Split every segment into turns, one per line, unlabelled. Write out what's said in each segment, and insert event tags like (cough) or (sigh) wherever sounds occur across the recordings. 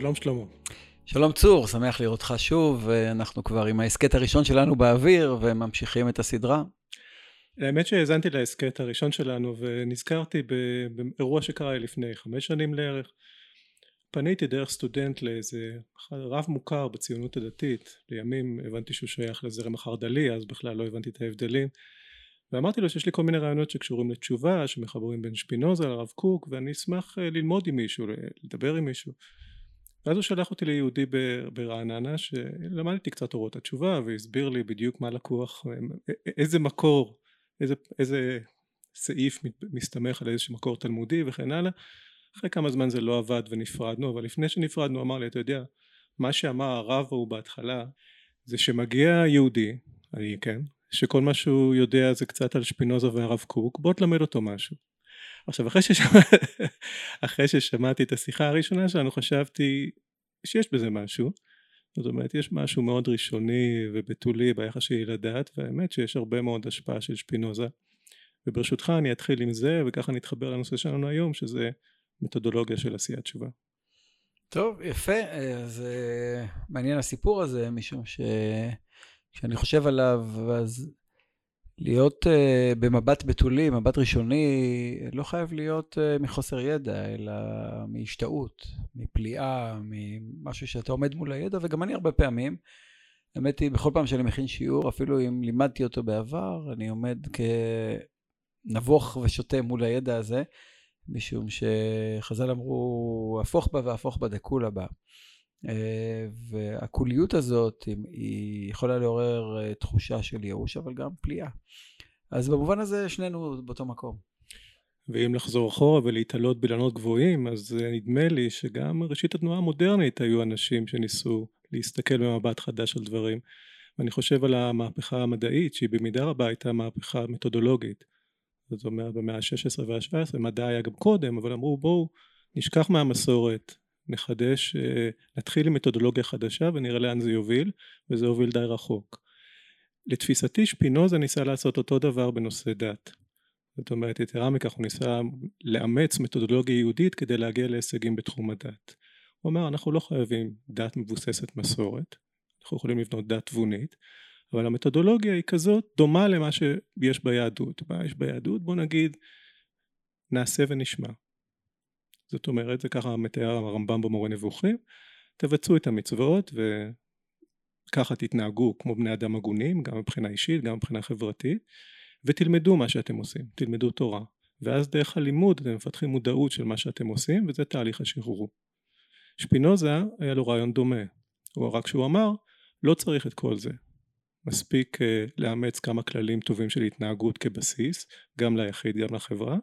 שלום שלמה.
שלום צור, שמח לראותך שוב, אנחנו כבר עם ההסכת הראשון שלנו באוויר וממשיכים את הסדרה.
האמת שהאזנתי להסכת הראשון שלנו ונזכרתי באירוע שקרה לי לפני חמש שנים לערך. פניתי דרך סטודנט לאיזה רב מוכר בציונות הדתית, לימים הבנתי שהוא שייך לזרם החרד"לי, אז בכלל לא הבנתי את ההבדלים. ואמרתי לו שיש לי כל מיני רעיונות שקשורים לתשובה, שמחברים בין שפינוזה לרב קוק, ואני אשמח אה, ללמוד עם מישהו, לדבר עם מישהו. ואז הוא שלח אותי ליהודי ברעננה שלמדתי קצת אורות התשובה והסביר לי בדיוק מה לקוח איזה מקור איזה, איזה סעיף מסתמך על איזשהו מקור תלמודי וכן הלאה. אחרי כמה זמן זה לא עבד ונפרדנו אבל לפני שנפרדנו אמר לי אתה יודע מה שאמר הרב ההוא בהתחלה זה שמגיע יהודי אני כן שכל מה שהוא יודע זה קצת על שפינוזה והרב קוק בוא תלמד אותו משהו עכשיו אחרי, ששמע, (laughs) אחרי ששמעתי את השיחה הראשונה שלנו חשבתי שיש בזה משהו. זאת אומרת יש משהו מאוד ראשוני ובתולי ביחס שלי לדת והאמת שיש הרבה מאוד השפעה של שפינוזה. וברשותך אני אתחיל עם זה וככה נתחבר לנושא שלנו היום שזה מתודולוגיה של עשיית תשובה.
טוב יפה. אז מעניין הסיפור הזה משום ש... שאני חושב עליו אז להיות uh, במבט בתולי, מבט ראשוני, לא חייב להיות uh, מחוסר ידע, אלא מהשתאות, מפליאה, ממשהו שאתה עומד מול הידע, וגם אני הרבה פעמים, האמת היא, בכל פעם שאני מכין שיעור, אפילו אם לימדתי אותו בעבר, אני עומד כנבוך ושותה מול הידע הזה, משום שחז"ל אמרו, הפוך בה והפוך בה דקולה בה. והקוליות הזאת היא יכולה לעורר אה, תחושה של ייאוש, אבל גם פליאה. אז במובן הזה שנינו באותו מקום.
ואם לחזור אחורה ולהתעלות באילנות גבוהים, אז אה, נדמה לי שגם ראשית התנועה המודרנית היו אנשים שניסו להסתכל במבט חדש על דברים. ואני חושב על המהפכה המדעית, שהיא במידה רבה הייתה מהפכה מתודולוגית. זאת אומרת, במאה ה-16 וה-17, מדע היה גם קודם, אבל אמרו בואו נשכח מהמסורת, נחדש, אה, נתחיל עם מתודולוגיה חדשה ונראה לאן זה יוביל, וזה הוביל די רחוק. לתפיסתי שפינוזה ניסה לעשות אותו דבר בנושא דת. זאת אומרת, יתרה מכך הוא ניסה לאמץ מתודולוגיה יהודית כדי להגיע להישגים בתחום הדת. הוא אמר, אנחנו לא חייבים דת מבוססת מסורת, אנחנו יכולים לבנות דת תבונית, אבל המתודולוגיה היא כזאת דומה למה שיש ביהדות. מה יש ביהדות? בוא נגיד, נעשה ונשמע. זאת אומרת זה ככה מתאר הרמב"ם במורה נבוכים תבצעו את המצוות וככה תתנהגו כמו בני אדם הגונים גם מבחינה אישית גם מבחינה חברתית ותלמדו מה שאתם עושים תלמדו תורה. ואז דרך הלימוד אתם מפתחים מודעות של מה שאתם עושים וזה תהליך השחרור. שפינוזה היה לו רעיון דומה. הוא רק שהוא אמר לא צריך את כל זה. מספיק uh, לאמץ כמה כללים טובים של התנהגות כבסיס גם ליחיד גם לחברה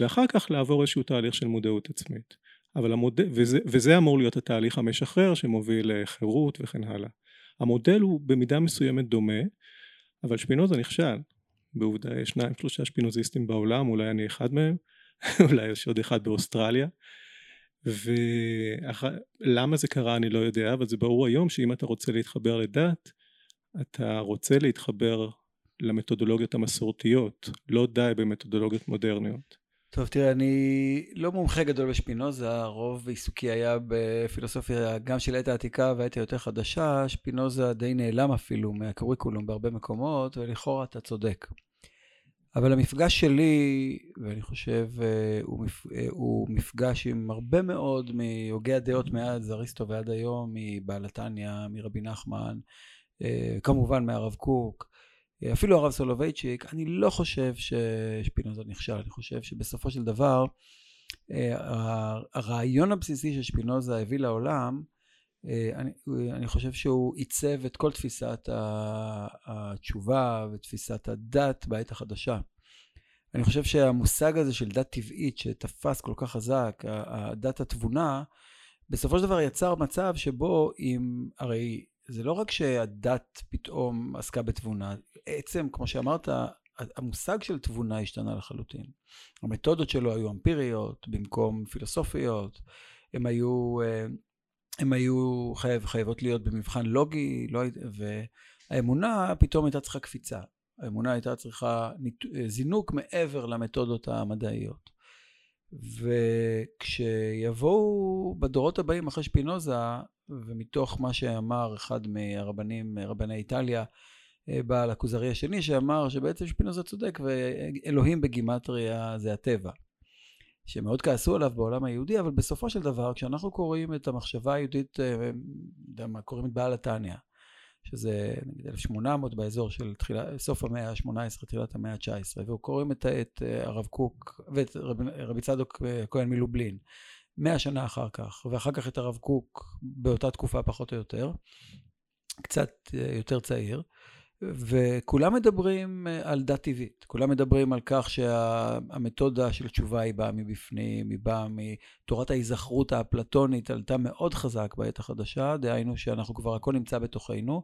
ואחר כך לעבור איזשהו תהליך של מודעות עצמית. אבל המודל, וזה, וזה אמור להיות התהליך המשחרר שמוביל לחירות וכן הלאה. המודל הוא במידה מסוימת דומה, אבל שפינוזה נכשל. בעובדה יש שניים שלושה שפינוזיסטים בעולם, אולי אני אחד מהם, (laughs) אולי יש עוד אחד באוסטרליה. ולמה זה קרה אני לא יודע, אבל זה ברור היום שאם אתה רוצה להתחבר לדת, אתה רוצה להתחבר למתודולוגיות המסורתיות, לא די במתודולוגיות מודרניות.
טוב, תראה, אני לא מומחה גדול בשפינוזה, רוב עיסוקי היה בפילוסופיה גם של העת העתיקה והעת היותר חדשה, שפינוזה די נעלם אפילו מהקוריקולום בהרבה מקומות, ולכאורה אתה צודק. אבל המפגש שלי, ואני חושב, אה, הוא, מפ... אה, הוא מפגש עם הרבה מאוד מהוגי הדעות מאז אריסטו ועד היום, מבעל התניא, מרבי נחמן, אה, כמובן מהרב קוק, אפילו הרב סולובייצ'יק, אני לא חושב ששפינוזה נכשל, אני חושב שבסופו של דבר אה, הרעיון הבסיסי ששפינוזה הביא לעולם, אה, אני, אני חושב שהוא עיצב את כל תפיסת התשובה ותפיסת הדת בעת החדשה. אני חושב שהמושג הזה של דת טבעית שתפס כל כך חזק, הדת התבונה, בסופו של דבר יצר מצב שבו אם, הרי זה לא רק שהדת פתאום עסקה בתבונה, עצם, כמו שאמרת, המושג של תבונה השתנה לחלוטין. המתודות שלו היו אמפיריות במקום פילוסופיות, הם היו, אה, הם היו חייב, חייבות להיות במבחן לוגי, לא, והאמונה פתאום הייתה צריכה קפיצה. האמונה הייתה צריכה זינוק מעבר למתודות המדעיות. וכשיבואו בדורות הבאים אחרי שפינוזה, ומתוך מה שאמר אחד מהרבנים, רבני איטליה, אה, בעל הכוזרי השני, שאמר שבעצם שפינוזה צודק ואלוהים בגימטריה זה הטבע. שמאוד כעסו עליו בעולם היהודי, אבל בסופו של דבר, כשאנחנו קוראים את המחשבה היהודית, אה, יודע מה, קוראים את בעל התניא, שזה נגיד 1800 באזור של תחילה, סוף המאה ה-18, תחילת המאה ה-19, וקוראים את, את אה, הרב קוק ואת רב, רבי צדוק כהן מלובלין, מאה שנה אחר כך, ואחר כך את הרב קוק באותה תקופה פחות או יותר, קצת יותר צעיר, וכולם מדברים אה, על דת טבעית, כולם מדברים על כך שהמתודה של תשובה היא באה מבפנים, היא באה מתורת ההיזכרות האפלטונית, עלתה מאוד חזק בעת החדשה, דהיינו שאנחנו כבר, הכל נמצא בתוכנו,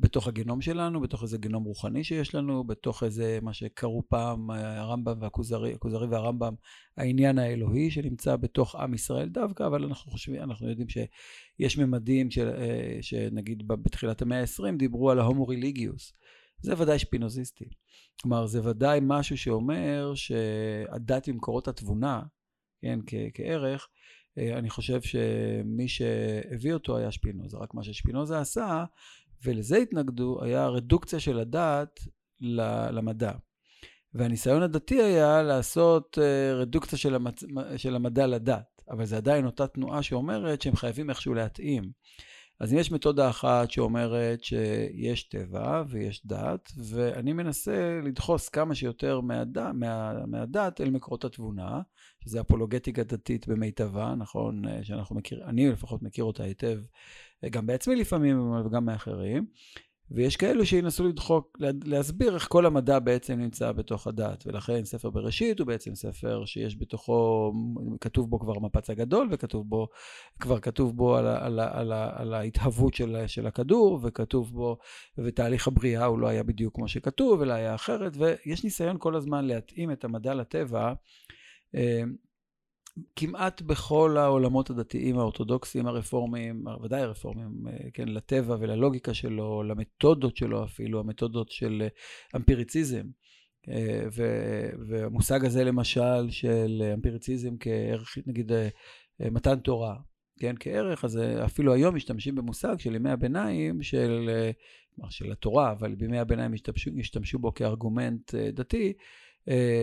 בתוך הגנום שלנו, בתוך איזה גנום רוחני שיש לנו, בתוך איזה, מה שקראו פעם אה, הרמב"ם והכוזרי, הכוזרי והרמב"ם, העניין האלוהי שנמצא בתוך עם ישראל דווקא, אבל אנחנו חושבים, אנחנו יודעים שיש ממדים של, אה, שנגיד בתחילת המאה ה-20 דיברו על ההומו ריליגיוס. זה ודאי שפינוזיסטי. כלומר, זה ודאי משהו שאומר שהדת ממקורות התבונה, כן, כ- כערך, אה, אני חושב שמי שהביא אותו היה שפינוזה. רק מה ששפינוזה עשה, ולזה התנגדו, היה רדוקציה של הדת למדע. והניסיון הדתי היה לעשות אה, רדוקציה של, המצ... של המדע לדת, אבל זה עדיין אותה תנועה שאומרת שהם חייבים איכשהו להתאים. אז אם יש מתודה אחת שאומרת שיש טבע ויש דת, ואני מנסה לדחוס כמה שיותר מהד... מה... מהדת אל מקורות התבונה, שזה אפולוגטיקה דתית במיטבה, נכון, אה, שאנחנו מכיר, אני לפחות מכיר אותה היטב, אה, גם בעצמי לפעמים וגם מאחרים. ויש כאלו שינסו לדחוק, להסביר איך כל המדע בעצם נמצא בתוך הדת, ולכן ספר בראשית הוא בעצם ספר שיש בתוכו, כתוב בו כבר מפץ הגדול, וכתוב בו, כבר כתוב בו על, על, על, על ההתהוות של, של הכדור, וכתוב בו, ותהליך הבריאה הוא לא היה בדיוק כמו שכתוב, אלא היה אחרת, ויש ניסיון כל הזמן להתאים את המדע לטבע. אה, כמעט בכל העולמות הדתיים האורתודוקסיים הרפורמיים, ודאי הרפורמיים, אה, כן, לטבע וללוגיקה שלו, למתודות שלו אפילו, המתודות של אה, אמפיריציזם. והמושג הזה למשל של אמפיריציזם כערך, נגיד מתן תורה, כן, כערך, אז אפילו היום משתמשים במושג של ימי הביניים של, של התורה, אבל בימי הביניים השתמשו, השתמשו בו כארגומנט דתי,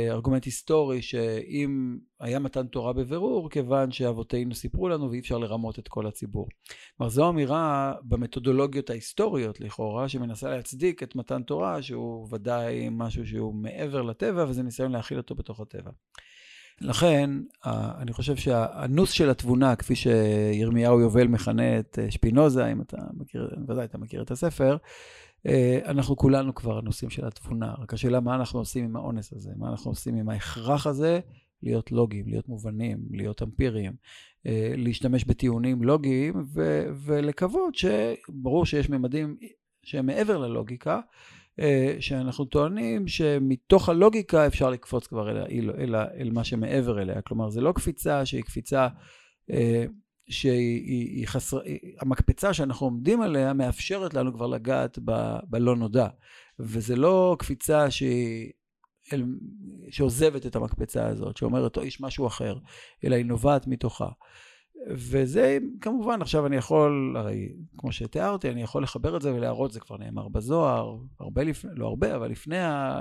ארגומנט היסטורי שאם היה מתן תורה בבירור, כיוון שאבותינו סיפרו לנו ואי אפשר לרמות את כל הציבור. כלומר, זו אמירה במתודולוגיות ההיסטוריות לכאורה, שמנסה להצדיק את מתן תורה, שהוא ודאי משהו שהוא מעבר לטבע, וזה ניסיון להכיל אותו בתוך הטבע. לכן, אני חושב שהנוס של התבונה, כפי שירמיהו יובל מכנה את אה, שפינוזה, אם אתה מכיר, ודאי אתה מכיר את הספר, אה, אנחנו כולנו כבר הנושאים של התבונה, רק השאלה מה אנחנו עושים עם האונס הזה, מה אנחנו עושים עם ההכרח הזה להיות לוגיים, להיות מובנים, להיות אמפיריים, אה, להשתמש בטיעונים לוגיים ו- ולקוות שברור שיש ממדים שהם מעבר ללוגיקה, אה, שאנחנו טוענים שמתוך הלוגיקה אפשר לקפוץ כבר אל, אל, אל, אל מה שמעבר אליה, כלומר זה לא קפיצה שהיא קפיצה שהיא חסר... המקפצה שאנחנו עומדים עליה מאפשרת לנו כבר לגעת ב... בלא נודע. וזה לא קפיצה שהיא... שעוזבת את המקפצה הזאת, שאומרת, או יש משהו אחר, אלא היא נובעת מתוכה. וזה כמובן, עכשיו אני יכול, הרי כמו שתיארתי, אני יכול לחבר את זה ולהראות, זה כבר נאמר בזוהר, הרבה לפני, לא הרבה, אבל לפני,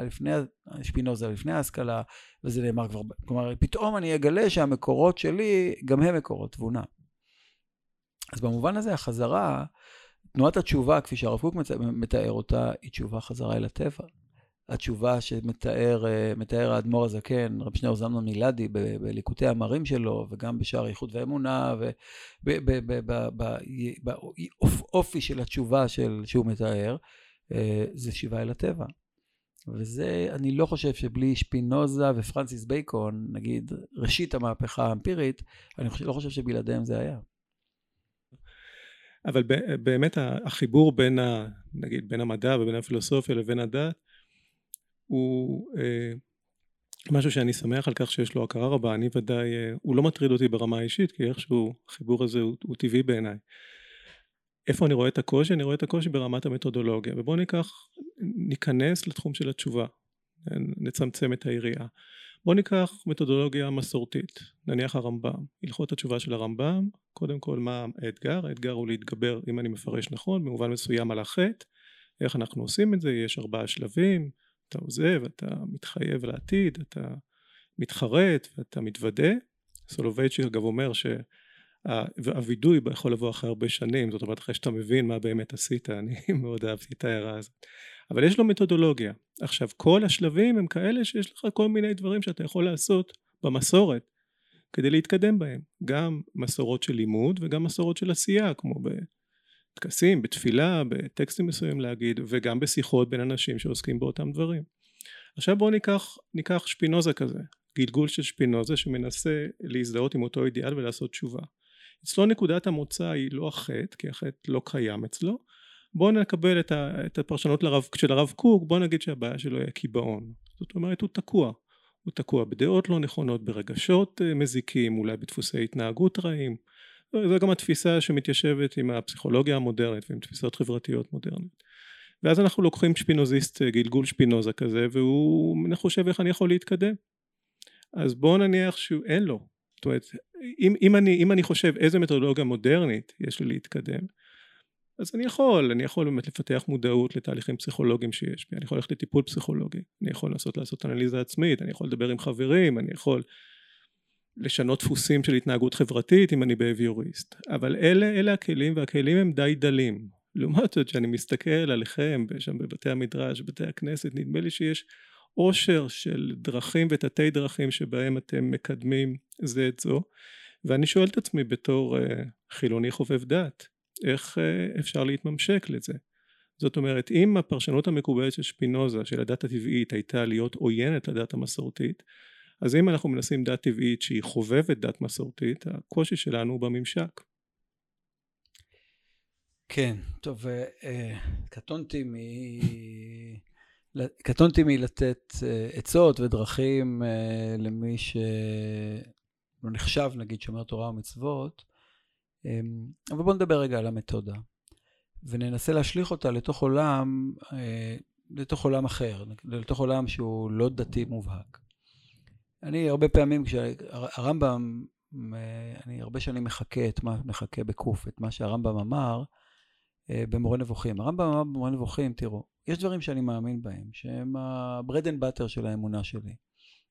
לפני השפינוזה, לפני ההשכלה, וזה נאמר כבר, כלומר, פתאום אני אגלה שהמקורות שלי, גם הם מקורות תבונה. אז במובן הזה החזרה, תנועת התשובה, כפי שהרב קוק מתאר אותה, היא תשובה חזרה אל הטבע. התשובה שמתאר אה, האדמו"ר הזקן, רב שניאור זמנון מילדי, בליקוטי המרים שלו, וגם בשער איכות ואמונה, ובאופי של התשובה של, שהוא מתאר, אה, זה שיבה אל הטבע. וזה, אני לא חושב שבלי שפינוזה ופרנסיס בייקון, נגיד, ראשית המהפכה האמפירית, אני לא חושב שבלעדיהם זה היה.
אבל באמת החיבור בין, ה, נגיד, בין המדע ובין הפילוסופיה לבין הדת הוא אה, משהו שאני שמח על כך שיש לו הכרה רבה, אני ודאי, אה, הוא לא מטריד אותי ברמה האישית, כי איכשהו החיבור הזה הוא, הוא טבעי בעיניי. איפה אני רואה את הקושי? אני רואה את הקושי ברמת המתודולוגיה, ובואו ניקח, ניכנס לתחום של התשובה, נצמצם את היריעה. בואו ניקח מתודולוגיה מסורתית, נניח הרמב"ם, הלכות התשובה של הרמב"ם, קודם כל מה האתגר? האתגר הוא להתגבר, אם אני מפרש נכון, במובן מסוים על החטא, איך אנחנו עושים את זה, יש ארבעה שלבים, אתה עוזב, אתה מתחייב לעתיד, אתה מתחרט ואתה מתוודה. סולובייצ'יק אגב אומר שהווידוי יכול לבוא אחרי הרבה שנים, זאת אומרת אחרי שאתה מבין מה באמת עשית, (laughs) אני מאוד אהבתי את ההערה הזאת. אבל יש לו מתודולוגיה. עכשיו כל השלבים הם כאלה שיש לך כל מיני דברים שאתה יכול לעשות במסורת כדי להתקדם בהם. גם מסורות של לימוד וגם מסורות של עשייה, כמו בטקסים, בתפילה, בטקסטים מסוימים להגיד, וגם בשיחות בין אנשים שעוסקים באותם דברים. עכשיו בואו ניקח, ניקח שפינוזה כזה, גלגול של שפינוזה שמנסה להזדהות עם אותו אידיאל ולעשות תשובה. אצלו נקודת המוצא היא לא החטא, כי החטא לא קיים אצלו. בואו נקבל את, ה, את הפרשנות לרב, של הרב קוק, בואו נגיד שהבעיה שלו היא הקיבעון. זאת אומרת הוא תקוע. הוא תקוע בדעות לא נכונות, ברגשות אה, מזיקים, אולי בדפוסי התנהגות רעים. זו גם התפיסה שמתיישבת עם הפסיכולוגיה המודרנית ועם תפיסות חברתיות מודרניות. ואז אנחנו לוקחים שפינוזיסט, אה, גלגול שפינוזה כזה, והוא חושב איך אני יכול להתקדם. אז בואו נניח שאין לו. זאת אומרת, אם, אם, אני, אם אני חושב איזה מתודולוגיה מודרנית יש לי להתקדם, אז אני יכול, אני יכול באמת לפתח מודעות לתהליכים פסיכולוגיים שיש בי, אני יכול ללכת לטיפול פסיכולוגי, אני יכול לעשות לעשות אנליזה עצמית, אני יכול לדבר עם חברים, אני יכול לשנות דפוסים של התנהגות חברתית אם אני בהביוריסט, אבל אלה, אלה הכלים והכלים הם די דלים. לעומת זאת שאני מסתכל עליכם שם בבתי המדרש, בבתי הכנסת, נדמה לי שיש עושר של דרכים ותתי דרכים שבהם אתם מקדמים זה את זו ואני שואל את עצמי בתור uh, חילוני חובב דת איך uh, אפשר להתממשק לזה? זאת אומרת אם הפרשנות המקובלת של שפינוזה של הדת הטבעית הייתה להיות עוינת לדת המסורתית אז אם אנחנו מנסים דת טבעית שהיא חובבת דת מסורתית הקושי שלנו הוא בממשק.
כן, טוב, uh, קטונתי מ... קטונתי מלתת אה, עצות ודרכים אה, למי שלא נחשב, נגיד, שומר תורה ומצוות, אמ, אבל בואו נדבר רגע על המתודה, וננסה להשליך אותה לתוך עולם, אה, לתוך עולם אחר, לתוך עולם שהוא לא דתי מובהק. אני הרבה פעמים, כשהרמב"ם, אני הרבה שנים מחכה את מה, מחכה בקוף, את מה שהרמב"ם אמר במורה נבוכים. הרמב"ם אמר במורה נבוכים, תראו, יש דברים שאני מאמין בהם, שהם ה-bread and butter של האמונה שלי.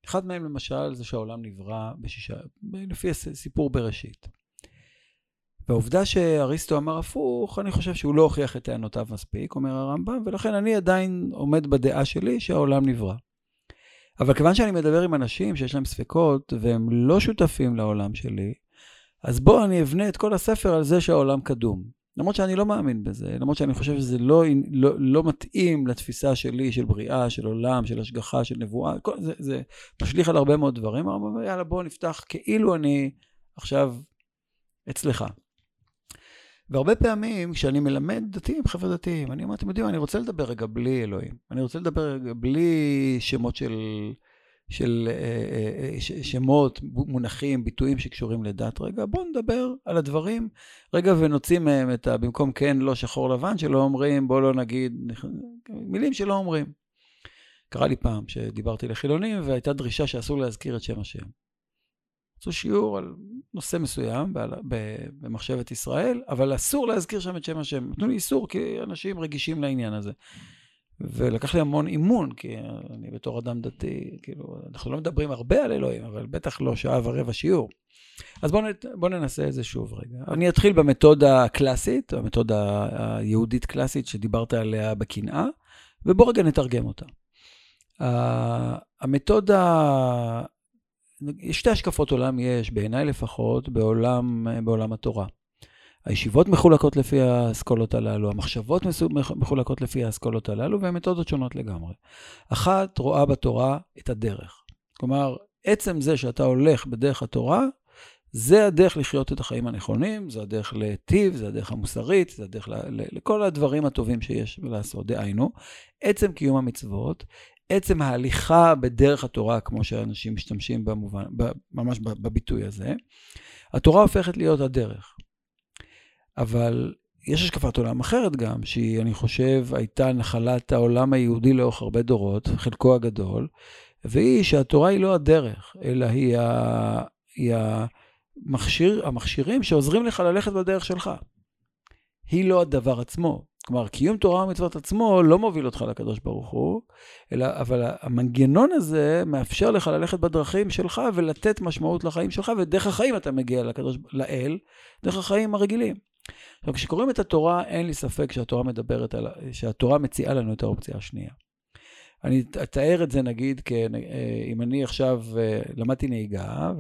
אחד מהם למשל זה שהעולם נברא בשישה, לפי סיפור בראשית. והעובדה שאריסטו אמר הפוך, אני חושב שהוא לא הוכיח את טענותיו מספיק, אומר הרמב"ם, ולכן אני עדיין עומד בדעה שלי שהעולם נברא. אבל כיוון שאני מדבר עם אנשים שיש להם ספקות והם לא שותפים לעולם שלי, אז בואו אני אבנה את כל הספר על זה שהעולם קדום. למרות שאני לא מאמין בזה, למרות שאני חושב שזה לא, לא, לא מתאים לתפיסה שלי של בריאה, של עולם, של השגחה, של נבואה, כל, זה, זה משליך על הרבה מאוד דברים, אבל יאללה בוא נפתח כאילו אני עכשיו אצלך. והרבה פעמים כשאני מלמד דתיים, חבר'ה דתיים, אני אומר, אתם יודעים, אני רוצה לדבר רגע בלי אלוהים. אני רוצה לדבר רגע בלי שמות של של אה, אה, אה, שמות, מונחים, ביטויים שקשורים לדת. רגע, בואו נדבר על הדברים רגע ונוציא מהם את ה... במקום כן, לא, שחור לבן, שלא אומרים, בואו לא נגיד, מילים שלא אומרים. קרה לי פעם שדיברתי לחילונים והייתה דרישה שאסור להזכיר את שם השם. עשו שיעור על נושא מסוים במחשבת ישראל, אבל אסור להזכיר שם את שם השם. נתנו לי איסור כי אנשים רגישים לעניין הזה. ולקח לי המון אימון, כי אני בתור אדם דתי, כאילו, אנחנו לא מדברים הרבה על אלוהים, אבל בטח לא שעה ורבע שיעור. אז בואו בוא ננסה את זה שוב רגע. אני אתחיל במתודה הקלאסית, המתודה היהודית קלאסית שדיברת עליה בקנאה, ובואו רגע נתרגם אותה. המתודה, שתי השקפות עולם יש, בעיניי לפחות, בעולם, בעולם התורה. הישיבות מחולקות לפי האסכולות הללו, המחשבות מחולקות לפי האסכולות הללו, והן מתודות שונות לגמרי. אחת רואה בתורה את הדרך. כלומר, עצם זה שאתה הולך בדרך התורה, זה הדרך לחיות את החיים הנכונים, זה הדרך להיטיב, זה הדרך המוסרית, זה הדרך לכל הדברים הטובים שיש לעשות. דהיינו, עצם קיום המצוות, עצם ההליכה בדרך התורה, כמו שאנשים משתמשים במובן, ממש בביטוי הזה, התורה הופכת להיות הדרך. אבל יש השקפת עולם אחרת גם, שהיא, אני חושב, הייתה נחלת העולם היהודי לאורך הרבה דורות, חלקו הגדול, והיא שהתורה היא לא הדרך, אלא היא, ה... היא המכשיר, המכשירים שעוזרים לך ללכת בדרך שלך. היא לא הדבר עצמו. כלומר, קיום תורה ומצוות עצמו לא מוביל אותך לקדוש ברוך הוא, אלא, אבל המנגנון הזה מאפשר לך ללכת בדרכים שלך ולתת משמעות לחיים שלך, ודרך החיים אתה מגיע לקדוש, לאל, דרך החיים הרגילים. עכשיו, כשקוראים את התורה, אין לי ספק שהתורה מדברת על, שהתורה מציעה לנו את האופציה השנייה. אני אתאר את זה נגיד, אם אני עכשיו אה, למדתי נהיגה,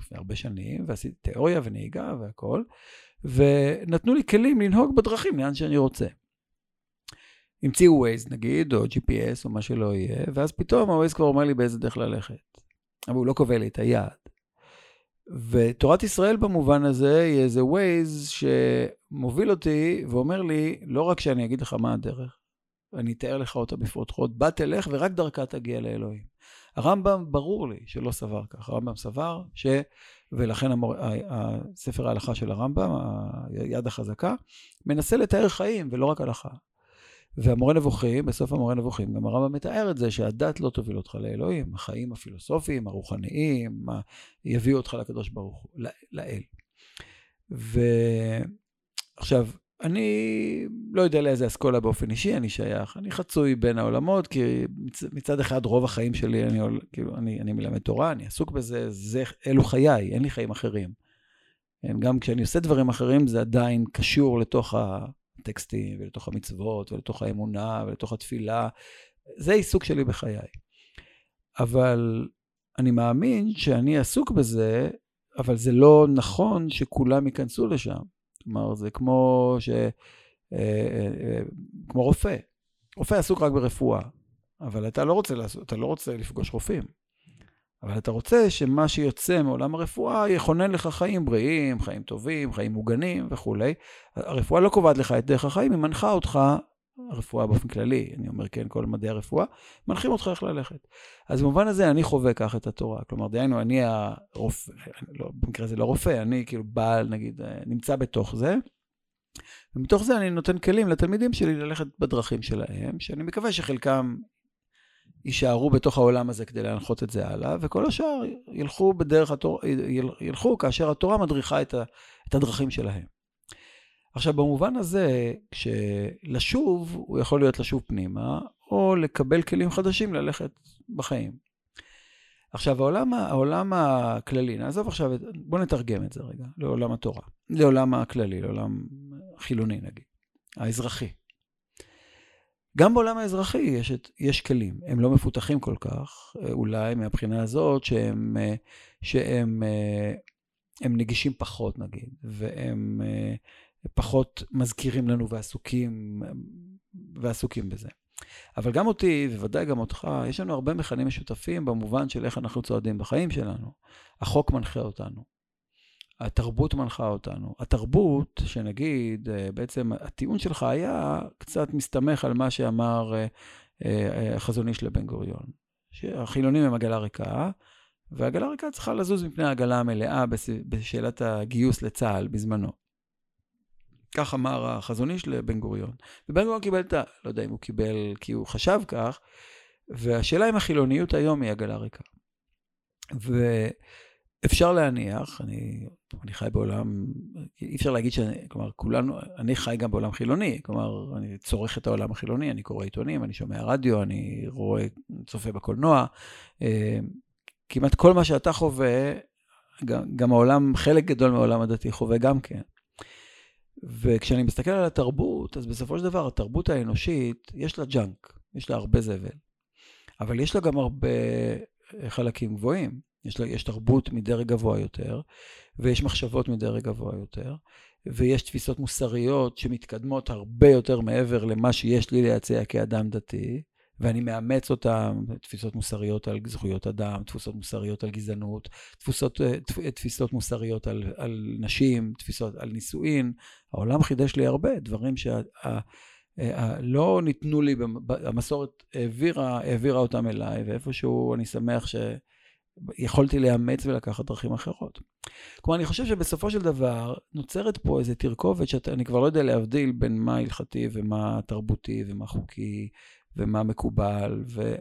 לפני הרבה שנים, ועשיתי תיאוריה ונהיגה והכול, ונתנו לי כלים לנהוג בדרכים לאן שאני רוצה. המציאו Waze נגיד, או GPS או מה שלא יהיה, ואז פתאום ה-Waze כבר אומר לי באיזה דרך ללכת. אבל הוא לא קובע לי את היעד. ותורת ישראל במובן הזה היא איזה Waze שמוביל אותי ואומר לי, לא רק שאני אגיד לך מה הדרך, אני אתאר לך אותה בפרוטרוט, בה תלך ורק דרכה תגיע לאלוהים. הרמב"ם, ברור לי שלא סבר כך. הרמב"ם סבר ש... ולכן המור... ספר ההלכה של הרמב"ם, היד החזקה, מנסה לתאר חיים ולא רק הלכה. והמורה נבוכים, בסוף המורה נבוכים, גם הרמב"ם מתאר את זה שהדת לא תוביל אותך לאלוהים, החיים הפילוסופיים, הרוחניים, יביאו אותך לקדוש ברוך הוא, לאל. ועכשיו, אני לא יודע לאיזה אסכולה באופן אישי אני שייך, אני חצוי בין העולמות, כי מצ, מצד אחד רוב החיים שלי, אני, כאילו, אני, אני מלמד תורה, אני עסוק בזה, זה, אלו חיי, אין לי חיים אחרים. כן, גם כשאני עושה דברים אחרים, זה עדיין קשור לתוך הטקסטים, ולתוך המצוות, ולתוך האמונה, ולתוך התפילה. זה עיסוק שלי בחיי. אבל אני מאמין שאני עסוק בזה, אבל זה לא נכון שכולם ייכנסו לשם. כלומר, זה כמו ש... אה, אה, אה, כמו רופא. רופא עסוק רק ברפואה, אבל אתה לא רוצה, לעשות, אתה לא רוצה לפגוש רופאים. אבל אתה רוצה שמה שיוצא מעולם הרפואה יכונן לך חיים בריאים, חיים טובים, חיים מוגנים וכולי. הרפואה לא קובעת לך את דרך החיים, היא מנחה אותך הרפואה באופן כללי, אני אומר כן, כל מדעי הרפואה, מנחים אותך איך ללכת. אז במובן הזה אני חווה כך את התורה. כלומר, דהיינו, אני הרופא, לא, במקרה הזה לא רופא, אני כאילו בעל, נגיד, נמצא בתוך זה, ומתוך זה אני נותן כלים לתלמידים שלי ללכת בדרכים שלהם, שאני מקווה שחלקם יישארו בתוך העולם הזה כדי להנחות את זה הלאה, וכל השאר ילכו בדרך התורה, ילכו כאשר התורה מדריכה את, הדרכים שלהם. עכשיו, במובן הזה, כשלשוב, הוא יכול להיות לשוב פנימה, או לקבל כלים חדשים ללכת בחיים. עכשיו, העולם, העולם הכללי, נעזוב עכשיו, בואו נתרגם את זה רגע, לעולם התורה, לעולם הכללי, לעולם החילוני נגיד, האזרחי. גם בעולם האזרחי יש, יש כלים, הם לא מפותחים כל כך, אולי מהבחינה הזאת שהם, שהם הם נגישים פחות נגיד, והם פחות מזכירים לנו ועסוקים, ועסוקים בזה. אבל גם אותי, וודאי גם אותך, יש לנו הרבה מכנים משותפים במובן של איך אנחנו צועדים בחיים שלנו. החוק מנחה אותנו. התרבות מנחה אותנו. התרבות, שנגיד, אה, בעצם הטיעון שלך היה קצת מסתמך על מה שאמר אה, אה, החזון איש לבן גוריון. שהחילונים הם עגלה ריקה, והעגלה ריקה צריכה לזוז מפני העגלה המלאה בשאלת הגיוס לצה"ל בזמנו. כך אמר החזון איש לבן גוריון. ובן גוריון קיבל את ה... לא יודע אם הוא קיבל כי הוא חשב כך, והשאלה אם החילוניות היום היא עגלה ריקה. ואפשר להניח, אני, אני חי בעולם, אי אפשר להגיד שאני, כלומר, כולנו, אני חי גם בעולם חילוני, כלומר, אני צורך את העולם החילוני, אני קורא עיתונים, אני שומע רדיו, אני רואה, צופה בקולנוע. אה, כמעט כל מה שאתה חווה, גם, גם העולם, חלק גדול מהעולם הדתי חווה גם כן. וכשאני מסתכל על התרבות, אז בסופו של דבר התרבות האנושית, יש לה ג'אנק, יש לה הרבה זבל. אבל יש לה גם הרבה חלקים גבוהים. יש, לה, יש תרבות מדרג גבוה יותר, ויש מחשבות מדרג גבוה יותר, ויש תפיסות מוסריות שמתקדמות הרבה יותר מעבר למה שיש לי להציע כאדם דתי, ואני מאמץ אותם, תפיסות מוסריות על זכויות אדם, תפיסות מוסריות על גזענות, תפיסות, תפיסות מוסריות על, על נשים, תפיסות על נישואין. העולם חידש לי הרבה דברים שלא ניתנו לי, המסורת העבירה, העבירה אותם אליי, ואיפשהו אני שמח שיכולתי לאמץ ולקחת דרכים אחרות. כלומר, אני חושב שבסופו של דבר נוצרת פה איזו תרכובת שאני כבר לא יודע להבדיל בין מה הלכתי ומה תרבותי ומה חוקי ומה מקובל, ו,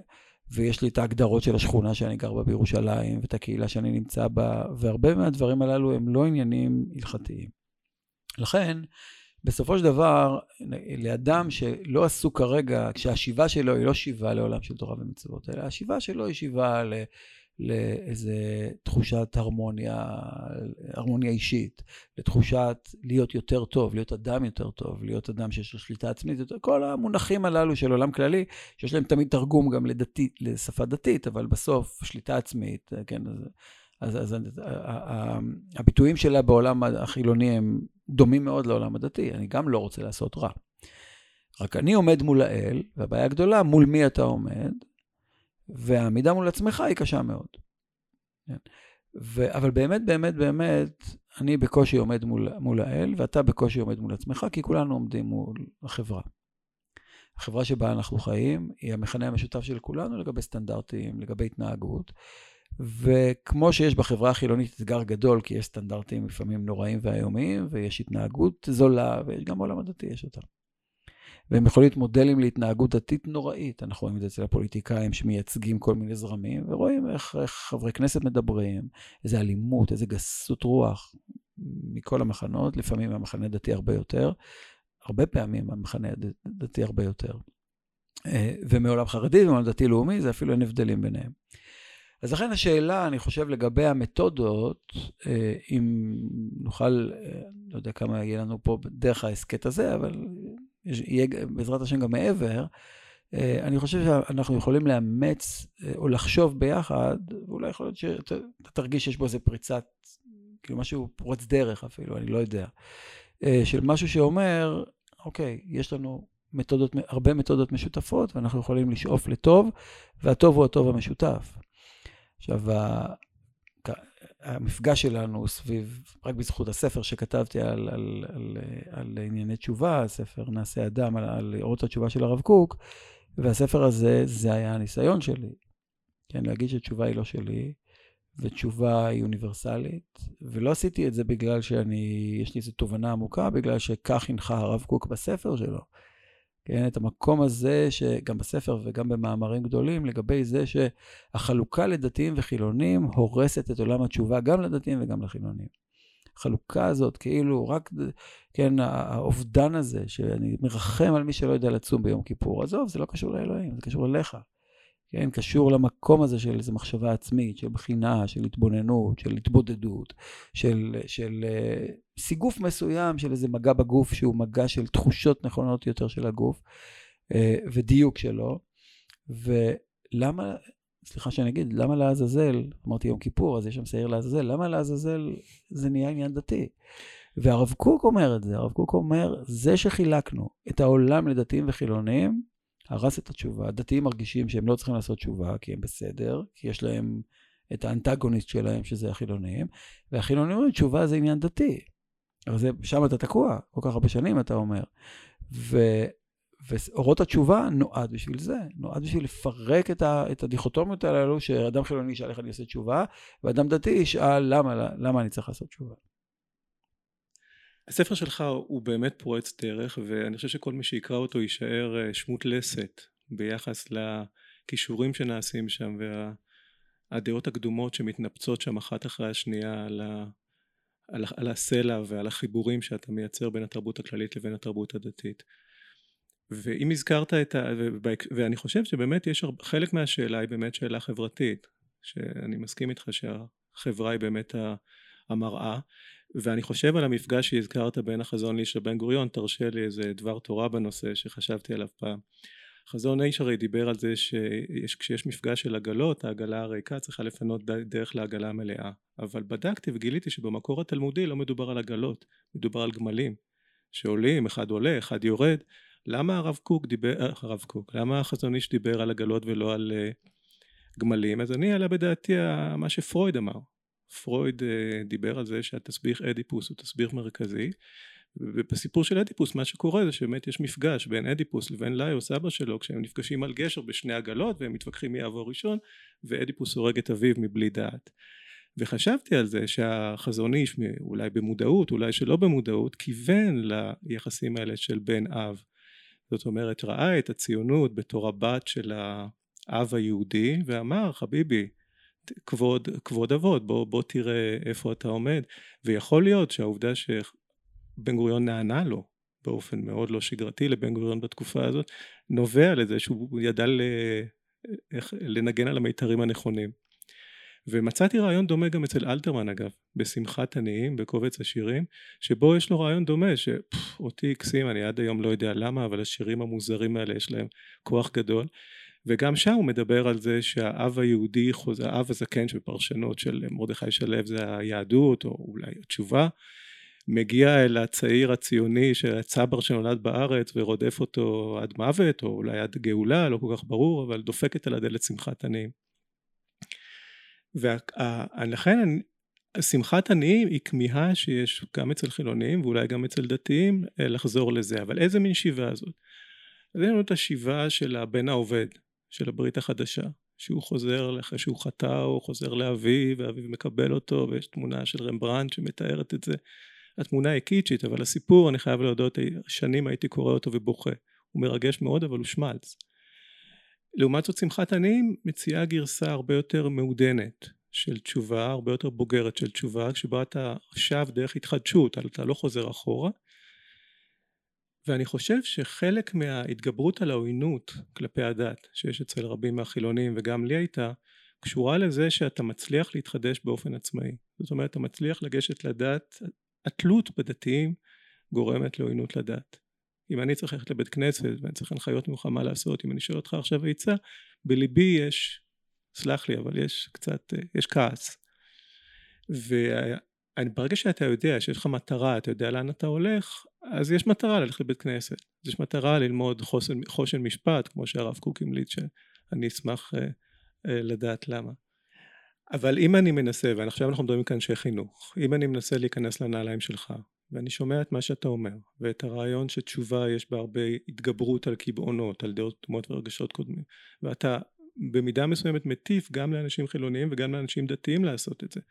ויש לי את ההגדרות של השכונה שאני גר בה בירושלים, ואת הקהילה שאני נמצא בה, והרבה מהדברים הללו הם לא עניינים הלכתיים. לכן, בסופו של דבר, לאדם שלא עסוק כרגע, כשהשיבה שלו היא לא שיבה לעולם של תורה ומצוות, אלא השיבה שלו היא שיבה. לאיזה תחושת הרמוניה, הרמוניה אישית, לתחושת להיות יותר טוב, להיות אדם יותר טוב, להיות אדם שיש לו שליטה עצמית, כל המונחים הללו של עולם כללי, שיש להם תמיד תרגום גם לדתי, לשפה דתית, אבל בסוף שליטה עצמית, כן, אז, אז, אז הביטויים שלה בעולם החילוני הם דומים מאוד לעולם הדתי, אני גם לא רוצה לעשות רע. רק אני עומד מול האל, והבעיה הגדולה, מול מי אתה עומד, והעמידה מול עצמך היא קשה מאוד. כן? ו, אבל באמת, באמת, באמת, אני בקושי עומד מול, מול האל, ואתה בקושי עומד מול עצמך, כי כולנו עומדים מול החברה. החברה שבה אנחנו חיים היא המכנה המשותף של כולנו לגבי סטנדרטים, לגבי התנהגות. וכמו שיש בחברה החילונית אתגר גדול, כי יש סטנדרטים לפעמים נוראים ואיומים, ויש התנהגות זולה, ויש גם בעולם הדתי יש אותה. והם יכולים להיות מודלים להתנהגות דתית נוראית. אנחנו רואים את זה אצל הפוליטיקאים שמייצגים כל מיני זרמים, ורואים איך, איך חברי כנסת מדברים, איזה אלימות, איזה גסות רוח מכל המחנות, לפעמים המחנה דתי הרבה יותר, הרבה פעמים המחנה דתי הרבה יותר. אה, ומעולם חרדי ומעולם דתי-לאומי, זה אפילו אין הבדלים ביניהם. אז לכן השאלה, אני חושב, לגבי המתודות, אה, אם נוכל, אה, לא יודע כמה יהיה לנו פה דרך ההסכת הזה, אבל יהיה בעזרת השם גם מעבר, אה, אני חושב שאנחנו יכולים לאמץ או לחשוב ביחד, ואולי יכול להיות שאתה תרגיש שיש בו איזה פריצת, כאילו משהו פורץ דרך אפילו, אני לא יודע, של משהו שאומר, אוקיי, יש לנו מתודות, הרבה מתודות משותפות, ואנחנו יכולים לשאוף לטוב, והטוב הוא הטוב המשותף. עכשיו, המפגש שלנו סביב, רק בזכות הספר שכתבתי על, על, על, על ענייני תשובה, הספר נעשה אדם, על, על אורות התשובה של הרב קוק, והספר הזה, זה היה הניסיון שלי. כן, להגיד שתשובה היא לא שלי, ותשובה היא אוניברסלית, ולא עשיתי את זה בגלל שאני, יש לי איזו תובנה עמוקה, בגלל שכך הנחה הרב קוק בספר שלו. כן, את המקום הזה, שגם בספר וגם במאמרים גדולים, לגבי זה שהחלוקה לדתיים וחילונים הורסת את עולם התשובה גם לדתיים וגם לחילונים. החלוקה הזאת, כאילו, רק, כן, האובדן הזה, שאני מרחם על מי שלא יודע לצום ביום כיפור, עזוב, זה לא קשור לאלוהים, זה קשור אליך. כן, קשור למקום הזה של איזו מחשבה עצמית, של בחינה, של התבוננות, של התבודדות, של, של uh, סיגוף מסוים של איזה מגע בגוף שהוא מגע של תחושות נכונות יותר של הגוף, uh, ודיוק שלו. ולמה, סליחה שאני אגיד, למה לעזאזל, אמרתי יום כיפור, אז יש שם שעיר לעזאזל, למה לעזאזל זה נהיה עניין דתי? והרב קוק אומר את זה, הרב קוק אומר, זה שחילקנו את העולם לדתיים וחילונים, הרס את התשובה. הדתיים מרגישים שהם לא צריכים לעשות תשובה, כי הם בסדר, כי יש להם את האנטגוניסט שלהם, שזה החילונים, והחילונים אומרים, תשובה זה עניין דתי. אבל שם אתה תקוע, כל כך הרבה שנים, אתה אומר. ו, ואורות התשובה נועד בשביל זה, נועד בשביל לפרק את, ה, את הדיכוטומיות הללו, שאדם חילוני ישאל איך אני עושה תשובה, ואדם דתי ישאל למה, למה אני צריך לעשות תשובה.
הספר שלך הוא באמת פורץ דרך ואני חושב שכל מי שיקרא אותו יישאר אה, שמוט לסת ביחס לכישורים שנעשים שם והדעות הקדומות שמתנפצות שם אחת אחרי השנייה על, ה, על, על הסלע ועל החיבורים שאתה מייצר בין התרבות הכללית לבין התרבות הדתית. ואם הזכרת את ה... ואני חושב שבאמת יש חלק מהשאלה היא באמת שאלה חברתית שאני מסכים איתך שהחברה היא באמת המראה ואני חושב על המפגש שהזכרת בין החזון איש לבן גוריון, תרשה לי איזה דבר תורה בנושא שחשבתי עליו פעם. חזון איש הרי דיבר על זה שכשיש מפגש של עגלות, העגלה הריקה צריכה לפנות דרך לעגלה המלאה. אבל בדקתי וגיליתי שבמקור התלמודי לא מדובר על עגלות, מדובר על גמלים שעולים, אחד עולה, אחד יורד. למה הרב קוק דיבר, אה, הרב קוק, למה החזון איש דיבר על עגלות ולא על uh, גמלים? אז אני עלה בדעתי מה שפרויד אמר. פרויד אה, דיבר על זה שהתסביך אדיפוס הוא תסביך מרכזי ובסיפור של אדיפוס מה שקורה זה שבאמת יש מפגש בין אדיפוס לבין לאיוס אבא שלו כשהם נפגשים על גשר בשני עגלות והם מתווכחים מי יעבור ראשון ואדיפוס הורג את אביו מבלי דעת. וחשבתי על זה שהחזון איש אולי במודעות אולי שלא במודעות כיוון ליחסים האלה של בן אב. זאת אומרת ראה את הציונות בתור הבת של האב היהודי ואמר חביבי כבוד, כבוד אבות. בוא, בוא תראה איפה אתה עומד. ויכול להיות שהעובדה שבן גוריון נענה לו באופן מאוד לא שגרתי לבן גוריון בתקופה הזאת נובע לזה שהוא ידע ל... איך, לנגן על המיתרים הנכונים. ומצאתי רעיון דומה גם אצל אלתרמן אגב, בשמחת עניים, בקובץ השירים, שבו יש לו רעיון דומה, שאותי הקסים, אני עד היום לא יודע למה, אבל השירים המוזרים האלה יש להם כוח גדול, וגם שם הוא מדבר על זה שהאב היהודי, האב הזקן שבפרשנות של מרדכי שלו זה היהדות, או אולי התשובה, מגיע אל הצעיר הציוני שהצבר שנולד בארץ ורודף אותו עד מוות או אולי עד גאולה לא כל כך ברור אבל דופקת על הדלת שמחת עניים. ולכן שמחת עניים היא כמיהה שיש גם אצל חילונים ואולי גם אצל דתיים אה, לחזור לזה. אבל איזה מין שיבה הזאת אז יש לנו את השיבה של הבן העובד של הברית החדשה שהוא חוזר אחרי שהוא חטא הוא חוזר לאביו ואביו מקבל אותו ויש תמונה של רמברנט שמתארת את זה התמונה היא קיצ'ית אבל הסיפור אני חייב להודות שנים הייתי קורא אותו ובוכה הוא מרגש מאוד אבל הוא שמלץ לעומת זאת שמחת עניים מציעה גרסה הרבה יותר מעודנת של תשובה, הרבה יותר בוגרת של תשובה, שבה אתה שב דרך התחדשות, אתה לא חוזר אחורה. ואני חושב שחלק מההתגברות על העוינות כלפי הדת שיש אצל רבים מהחילונים וגם לי הייתה קשורה לזה שאתה מצליח להתחדש באופן עצמאי זאת אומרת אתה מצליח לגשת לדת התלות בדתיים גורמת לעוינות לדת אם אני צריך ללכת לבית כנסת ואני צריך הנחיות ממך מה לעשות, אם אני שואל אותך עכשיו עצה, בליבי יש, סלח לי, אבל יש קצת, יש כעס. וברגע שאתה יודע שיש לך מטרה, אתה יודע לאן אתה הולך, אז יש מטרה ללכת לבית כנסת. יש מטרה ללמוד חושן, חושן משפט, כמו שהרב קוק המליץ, שאני אשמח uh, uh, לדעת למה. אבל אם אני מנסה, ועכשיו אנחנו מדברים כאן אנשי חינוך, אם אני מנסה להיכנס לנעליים שלך, ואני שומע את מה שאתה אומר ואת הרעיון שתשובה יש בה הרבה התגברות על קיבעונות על דעות תמות ורגשות קודמים ואתה במידה מסוימת מטיף גם לאנשים חילוניים וגם לאנשים דתיים לעשות את זה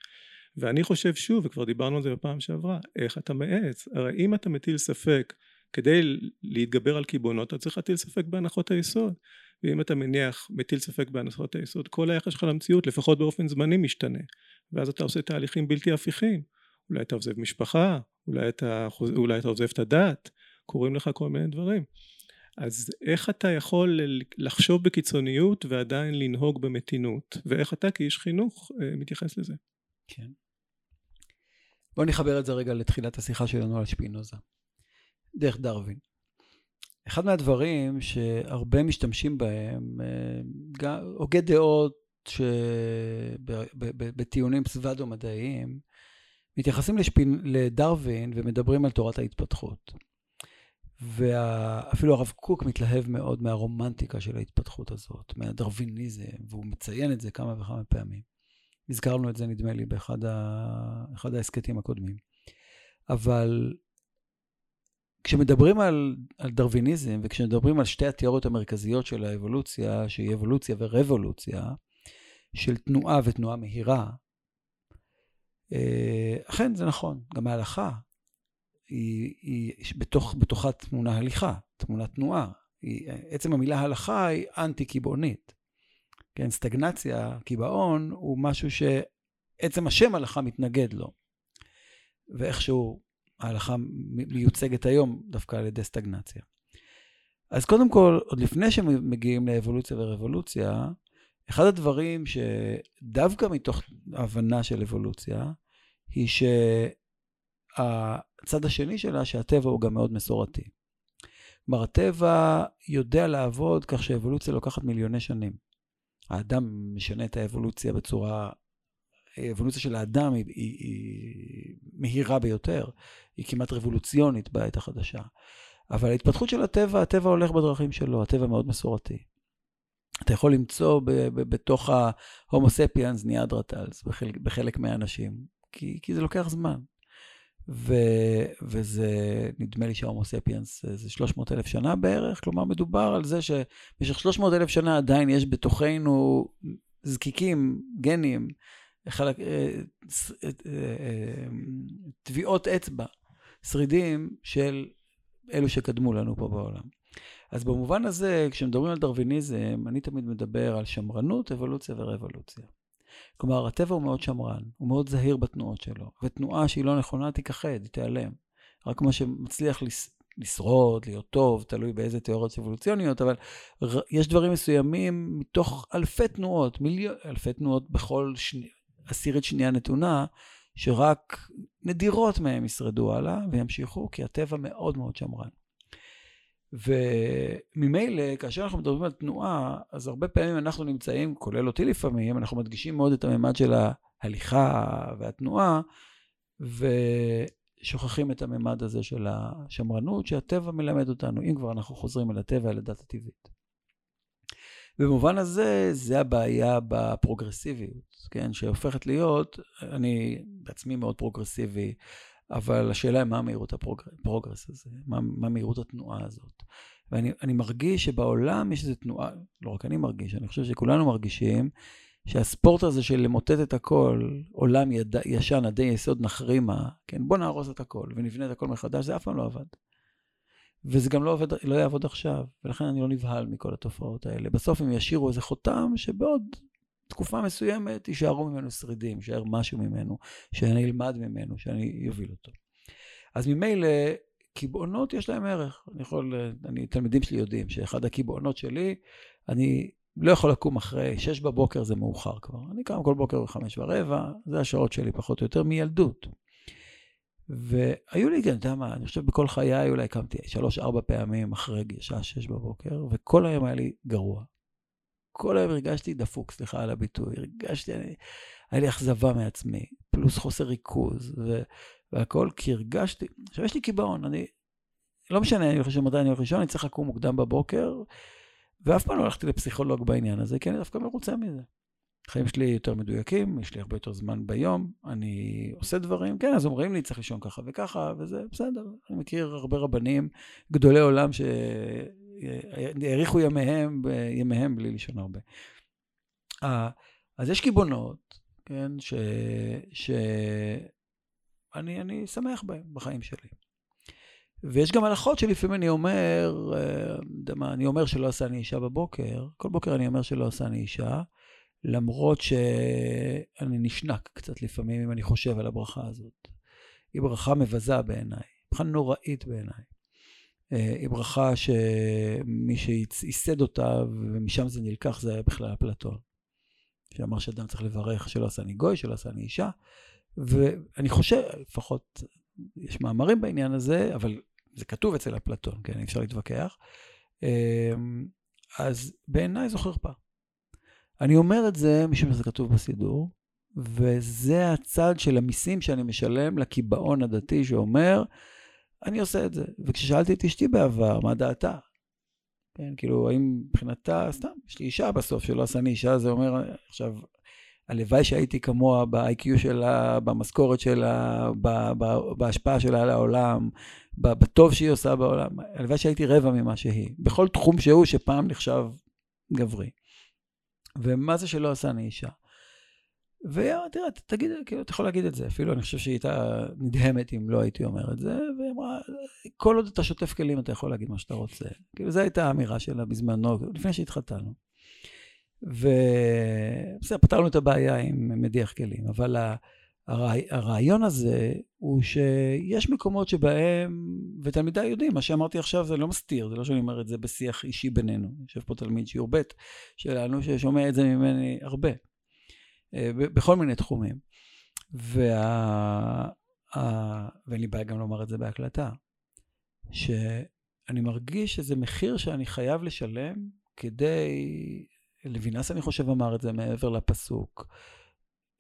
ואני חושב שוב וכבר דיברנו על זה בפעם שעברה איך אתה מעץ הרי אם אתה מטיל ספק כדי להתגבר על קיבעונות אתה צריך להטיל ספק בהנחות היסוד ואם אתה מניח מטיל ספק בהנחות היסוד כל היחס שלך למציאות לפחות באופן זמני משתנה ואז אתה עושה תהליכים בלתי הפיכים אולי אתה עוזב משפחה, אולי אתה, אולי אתה עוזב את הדת, קורים לך כל מיני דברים. אז איך אתה יכול לחשוב בקיצוניות ועדיין לנהוג במתינות, ואיך אתה כאיש חינוך אה, מתייחס לזה?
כן. בוא נחבר את זה רגע לתחילת השיחה שלנו על שפינוזה, דרך דרווין. אחד מהדברים שהרבה משתמשים בהם, אה, הוגי דעות שבטיעונים פסבדו-מדעיים, מתייחסים לשפין, לדרווין ומדברים על תורת ההתפתחות. ואפילו הרב קוק מתלהב מאוד מהרומנטיקה של ההתפתחות הזאת, מהדרוויניזם, והוא מציין את זה כמה וכמה פעמים. הזכרנו את זה נדמה לי באחד ההסכתים הקודמים. אבל כשמדברים על, על דרוויניזם וכשמדברים על שתי התיאוריות המרכזיות של האבולוציה, שהיא אבולוציה ורבולוציה, של תנועה ותנועה מהירה, אה, אכן זה נכון, גם ההלכה היא, היא בתוך, בתוכה תמונה הליכה, תמונה תנועה. היא, עצם המילה הלכה היא אנטי-קיבעונית. כן, סטגנציה, קיבעון, הוא משהו שעצם השם הלכה מתנגד לו. ואיכשהו ההלכה מיוצגת היום דווקא על ידי סטגנציה. אז קודם כל, עוד לפני שמגיעים לאבולוציה ורבולוציה, אחד הדברים שדווקא מתוך הבנה של אבולוציה, היא שהצד השני שלה, שהטבע הוא גם מאוד מסורתי. כלומר, הטבע יודע לעבוד כך שאבולוציה לוקחת מיליוני שנים. האדם משנה את האבולוציה בצורה... האבולוציה של האדם היא, היא, היא מהירה ביותר, היא כמעט רבולוציונית בעת החדשה. אבל ההתפתחות של הטבע, הטבע הולך בדרכים שלו, הטבע מאוד מסורתי. אתה יכול למצוא ב- ב- בתוך ההומו ספיאנס ניאדרטלס בחלק, בחלק מהאנשים, כי, כי זה לוקח זמן. ו, וזה, נדמה לי שההומו ספיאנס זה 300 אלף שנה בערך, כלומר מדובר על זה שבמשך 300 אלף שנה עדיין יש בתוכנו זקיקים, גנים, חלק, טביעות אצבע, שרידים של אלו שקדמו לנו פה בעולם. אז במובן הזה, כשמדברים על דרוויניזם, אני תמיד מדבר על שמרנות, אבולוציה ורבולוציה. כלומר, הטבע הוא מאוד שמרן, הוא מאוד זהיר בתנועות שלו, ותנועה שהיא לא נכונה תיכחד, היא תיעלם. רק מה שמצליח לס... לשרוד, להיות טוב, תלוי באיזה תיאוריות אבולוציוניות, אבל יש דברים מסוימים מתוך אלפי תנועות, מיליון, אלפי תנועות בכל שני, עשירית שנייה נתונה, שרק נדירות מהם ישרדו הלאה וימשיכו, כי הטבע מאוד מאוד שמרן. וממילא, כאשר אנחנו מדברים על תנועה, אז הרבה פעמים אנחנו נמצאים, כולל אותי לפעמים, אנחנו מדגישים מאוד את הממד של ההליכה והתנועה, ושוכחים את הממד הזה של השמרנות, שהטבע מלמד אותנו, אם כבר אנחנו חוזרים אל הטבע, אל הדת הטבעית. במובן הזה, זה הבעיה בפרוגרסיביות, כן? שהופכת להיות, אני בעצמי מאוד פרוגרסיבי, אבל השאלה היא מה מהירות הפרוגרס הזה, מה, מה מהירות התנועה הזאת. ואני מרגיש שבעולם יש איזו תנועה, לא רק אני מרגיש, אני חושב שכולנו מרגישים, שהספורט הזה של למוטט את הכל, עולם יד, ישן עדי יסוד נחרימה, כן, בוא נהרוס את הכל ונבנה את הכל מחדש, זה אף פעם לא עבד. וזה גם לא, עובד, לא יעבוד עכשיו, ולכן אני לא נבהל מכל התופעות האלה. בסוף הם ישאירו איזה חותם שבעוד תקופה מסוימת יישארו ממנו שרידים, יישאר משהו ממנו, שאני אלמד ממנו, שאני אוביל אותו. אז ממילא, קיבעונות יש להם ערך. אני יכול, אני, תלמידים שלי יודעים שאחד הקיבעונות שלי, אני לא יכול לקום אחרי שש בבוקר, זה מאוחר כבר. אני קם כל בוקר בחמש ורבע, זה השעות שלי פחות או יותר מילדות. והיו לי, אתה יודע מה, אני חושב בכל חיי אולי קמתי שלוש-ארבע פעמים אחרי שעה שש בבוקר, וכל היום היה לי גרוע. כל היום הרגשתי דפוק, סליחה על הביטוי. הרגשתי, אני, היה לי אכזבה מעצמי, פלוס חוסר ריכוז, ו, והכל, כי הרגשתי, עכשיו יש לי קיבעון, אני, לא משנה, אני חושב מתי אני הולך לישון, אני צריך לקום מוקדם בבוקר, ואף פעם לא הלכתי לפסיכולוג בעניין הזה, כי אני דווקא מרוצה מזה. החיים שלי יותר מדויקים, יש לי הרבה יותר זמן ביום, אני עושה דברים, כן, אז אומרים לי, צריך לישון ככה וככה, וזה בסדר. אני מכיר הרבה רבנים, גדולי עולם, שהאריכו ימיהם, ימיהם בלי לישון הרבה. אז יש קיבעונות, כן, ש... שאני אני שמח בהם בחיים שלי. ויש גם הלכות שלפעמים אני אומר, אה, אני אומר שלא עשה אני אישה בבוקר, כל בוקר אני אומר שלא עשה אני אישה, למרות שאני נשנק קצת לפעמים אם אני חושב על הברכה הזאת. היא ברכה מבזה בעיניי, ברכה נוראית בעיניי. אה, היא ברכה שמי שייסד אותה ומשם זה נלקח זה היה בכלל אפלטון. שאמר שאדם צריך לברך שלא עשה אני גוי, שלא עשה אני אישה. ואני חושב, לפחות יש מאמרים בעניין הזה, אבל זה כתוב אצל אפלטון, כן, אפשר להתווכח. אה, אז בעיניי זו חרפה. אני אומר את זה משום שזה כתוב בסידור, וזה הצד של המיסים שאני משלם לקיבעון הדתי שאומר, אני עושה את זה. וכששאלתי את אשתי בעבר, מה דעתה? כן, כאילו, האם מבחינתה, סתם, יש לי אישה בסוף שלא עשה לי אישה, זה אומר, עכשיו, הלוואי שהייתי כמוה ב-IQ שלה, במשכורת שלה, בהשפעה שלה על העולם, בטוב שהיא עושה בעולם. הלוואי שהייתי רבע ממה שהיא, בכל תחום שהוא שפעם נחשב גברי. ומה זה שלא עשה אני אישה? ותראה, תגיד, כאילו, אתה יכול להגיד את זה, אפילו אני חושב שהיא הייתה נדהמת אם לא הייתי אומר את זה, והיא אמרה, כל עוד אתה שוטף כלים, אתה יכול להגיד מה שאתה רוצה. כאילו, זו הייתה האמירה שלה בזמנו, לפני שהתחתנו. ובסדר, פתרנו את הבעיה עם מדיח כלים, אבל הרעיון הזה הוא שיש מקומות שבהם, ותלמידיי יודעים, מה שאמרתי עכשיו זה לא מסתיר, זה לא שאני אומר את זה בשיח אישי בינינו. יושב פה תלמיד שיעור ב' שלנו ששומע את זה ממני הרבה, בכל מיני תחומים. וה... ואין לי בעיה גם לומר את זה בהקלטה, שאני מרגיש שזה מחיר שאני חייב לשלם כדי, לוינס אני חושב אמר את זה מעבר לפסוק,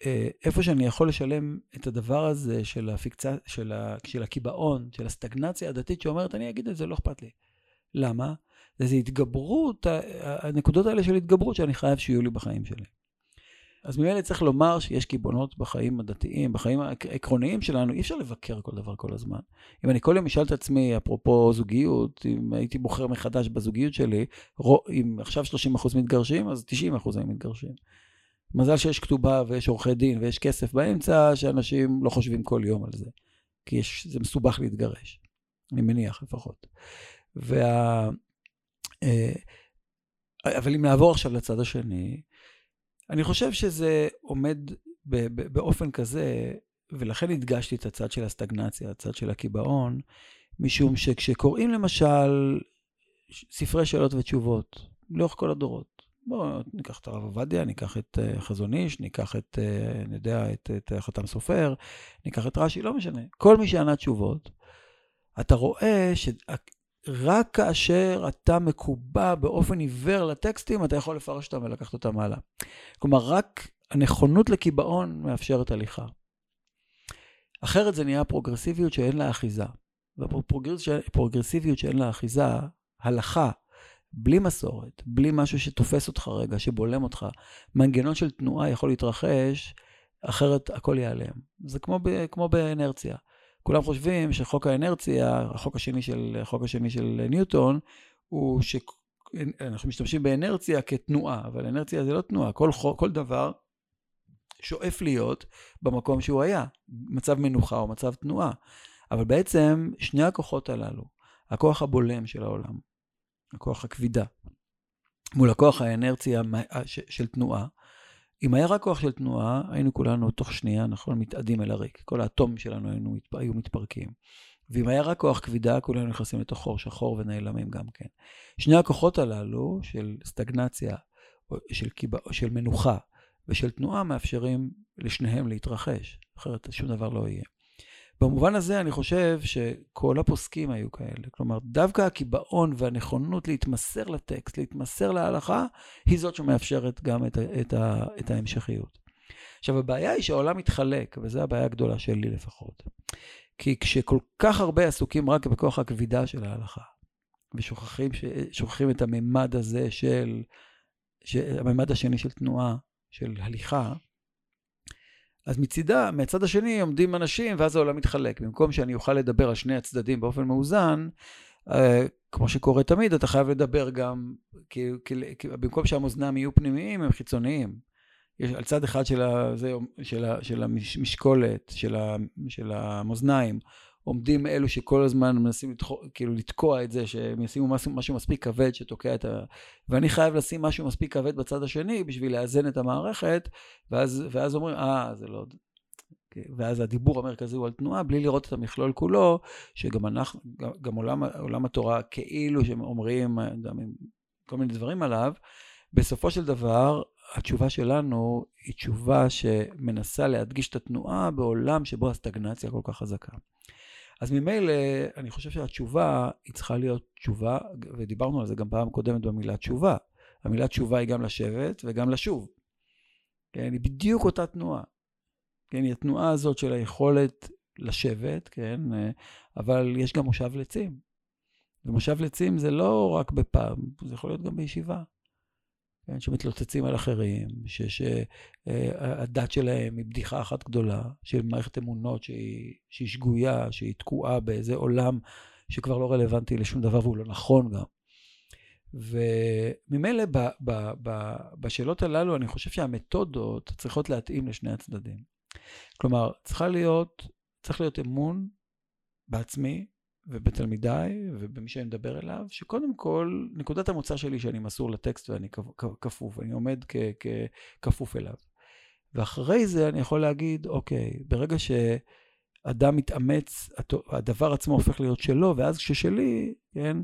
אה, איפה שאני יכול לשלם את הדבר הזה של הפיקציה, של, ה, של הקיבעון, של הסטגנציה הדתית שאומרת, אני אגיד את זה, לא אכפת לי. למה? זה התגברות, הנקודות האלה של התגברות שאני חייב שיהיו לי בחיים שלי. אז ממילא צריך לומר שיש קיבעונות בחיים הדתיים, בחיים העקרוניים שלנו, אי אפשר לבקר כל דבר כל הזמן. אם אני כל יום אשאל את עצמי, אפרופו זוגיות, אם הייתי בוחר מחדש בזוגיות שלי, אם עכשיו 30% מתגרשים, אז 90% היו מתגרשים. מזל שיש כתובה ויש עורכי דין ויש כסף באמצע, שאנשים לא חושבים כל יום על זה. כי יש, זה מסובך להתגרש, אני מניח לפחות. וה... אה, אבל אם נעבור עכשיו לצד השני, אני חושב שזה עומד באופן כזה, ולכן הדגשתי את הצד של הסטגנציה, הצד של הקיבעון, משום שכשקוראים למשל ספרי שאלות ותשובות לאורך כל הדורות, בואו ניקח את הרב עובדיה, ניקח את uh, חזון איש, ניקח את, uh, אני יודע, את, את uh, חתם סופר, ניקח את רש"י, לא משנה. כל מי שענה תשובות, אתה רואה שרק כאשר אתה מקובע באופן עיוור לטקסטים, אתה יכול לפרש אותם ולקחת אותם הלאה. כלומר, רק הנכונות לקיבעון מאפשרת הליכה. אחרת זה נהיה פרוגרסיביות שאין לה אחיזה. והפרוגרסיביות שאין לה אחיזה, הלכה, בלי מסורת, בלי משהו שתופס אותך רגע, שבולם אותך, מנגנון של תנועה יכול להתרחש, אחרת הכל ייעלם. זה כמו, כמו באנרציה. כולם חושבים שחוק האנרציה, החוק השני של, החוק השני של ניוטון, הוא שאנחנו משתמשים באנרציה כתנועה, אבל אנרציה זה לא תנועה, כל, כל דבר שואף להיות במקום שהוא היה, מצב מנוחה או מצב תנועה. אבל בעצם שני הכוחות הללו, הכוח הבולם של העולם, הכוח הכבידה, מול הכוח האנרציה של תנועה, אם היה רק כוח של תנועה, היינו כולנו תוך שנייה, נכון, מתאדים אל הריק. כל האטומים שלנו היינו, היו מתפרקים. ואם היה רק כוח כבידה, כולנו נכנסים לתוך חור שחור ונעלמים גם כן. שני הכוחות הללו של סטגנציה, של, קיבה, של מנוחה ושל תנועה, מאפשרים לשניהם להתרחש, אחרת שום דבר לא יהיה. במובן הזה אני חושב שכל הפוסקים היו כאלה. כלומר, דווקא הקיבעון והנכונות להתמסר לטקסט, להתמסר להלכה, היא זאת שמאפשרת גם את, את, את ההמשכיות. עכשיו, הבעיה היא שהעולם מתחלק, וזו הבעיה הגדולה שלי לפחות. כי כשכל כך הרבה עסוקים רק בכוח הכבידה של ההלכה, ושוכחים את הממד הזה של, הממד השני של תנועה, של הליכה, אז מצידה, מהצד השני עומדים אנשים, ואז העולם מתחלק. במקום שאני אוכל לדבר על שני הצדדים באופן מאוזן, אה, כמו שקורה תמיד, אתה חייב לדבר גם, כי, כי, כי במקום שהמאזניים יהיו פנימיים, הם חיצוניים. יש על צד אחד של, ה, זה, של, של המשקולת, של, של המאזניים, עומדים אלו שכל הזמן מנסים לתחו, כאילו לתקוע את זה, שהם ישימו משהו, משהו מספיק כבד שתוקע את ה... ואני חייב לשים משהו מספיק כבד בצד השני בשביל לאזן את המערכת, ואז, ואז אומרים, אה, זה לא... ואז הדיבור המרכזי הוא על תנועה, בלי לראות את המכלול כולו, שגם אנחנו, גם, עולם, עולם התורה כאילו שהם אומרים כל מיני דברים עליו, בסופו של דבר, התשובה שלנו היא תשובה שמנסה להדגיש את התנועה בעולם שבו הסטגנציה כל כך חזקה. אז ממילא, אני חושב שהתשובה היא צריכה להיות תשובה, ודיברנו על זה גם פעם קודמת במילה תשובה. המילה תשובה היא גם לשבת וגם לשוב. כן, היא בדיוק אותה תנועה. כן, היא התנועה הזאת של היכולת לשבת, כן, אבל יש גם מושב לצים. ומושב לצים זה לא רק בפעם, זה יכול להיות גם בישיבה. כן, שמתלוצצים על אחרים, שהדת אה, שלהם היא בדיחה אחת גדולה, של מערכת אמונות שהיא, שהיא שגויה, שהיא תקועה באיזה עולם שכבר לא רלוונטי לשום דבר והוא לא נכון גם. וממילא ב, ב, ב, בשאלות הללו אני חושב שהמתודות צריכות להתאים לשני הצדדים. כלומר, צריכה להיות, צריך להיות אמון בעצמי, ובתלמידיי ובמי שאני מדבר אליו, שקודם כל, נקודת המוצא שלי שאני מסור לטקסט ואני כפוף, אני עומד ככפוף אליו. ואחרי זה אני יכול להגיד, אוקיי, ברגע שאדם מתאמץ, הדבר עצמו הופך להיות שלו, ואז כששלי, כן,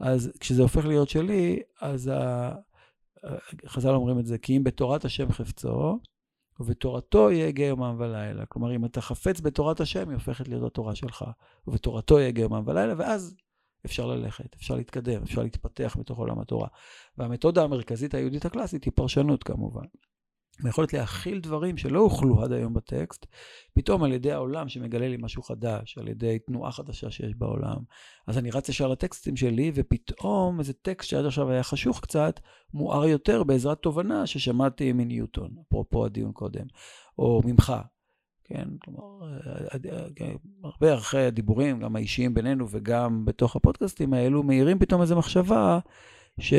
אז כשזה הופך להיות שלי, אז ה... חז"ל אומרים את זה, כי אם בתורת השם חפצו, ובתורתו יהגה יומם ולילה. כלומר, אם אתה חפץ בתורת השם, היא הופכת להיות התורה שלך. ובתורתו יהגה יומם ולילה, ואז אפשר ללכת, אפשר להתקדם, אפשר להתפתח בתוך עולם התורה. והמתודה המרכזית היהודית הקלאסית היא פרשנות כמובן. היכולת להכיל דברים שלא הוכלו עד היום בטקסט, פתאום על ידי העולם שמגלה לי משהו חדש, על ידי תנועה חדשה שיש בעולם. אז אני רץ ישר לטקסטים שלי, ופתאום איזה טקסט שעד עכשיו היה חשוך קצת, מואר יותר בעזרת תובנה ששמעתי מניוטון, אפרופו הדיון קודם, או ממך. כן, כלומר, הרבה אחרי הדיבורים, גם האישיים בינינו וגם בתוך הפודקאסטים האלו, מאירים פתאום איזו מחשבה ש...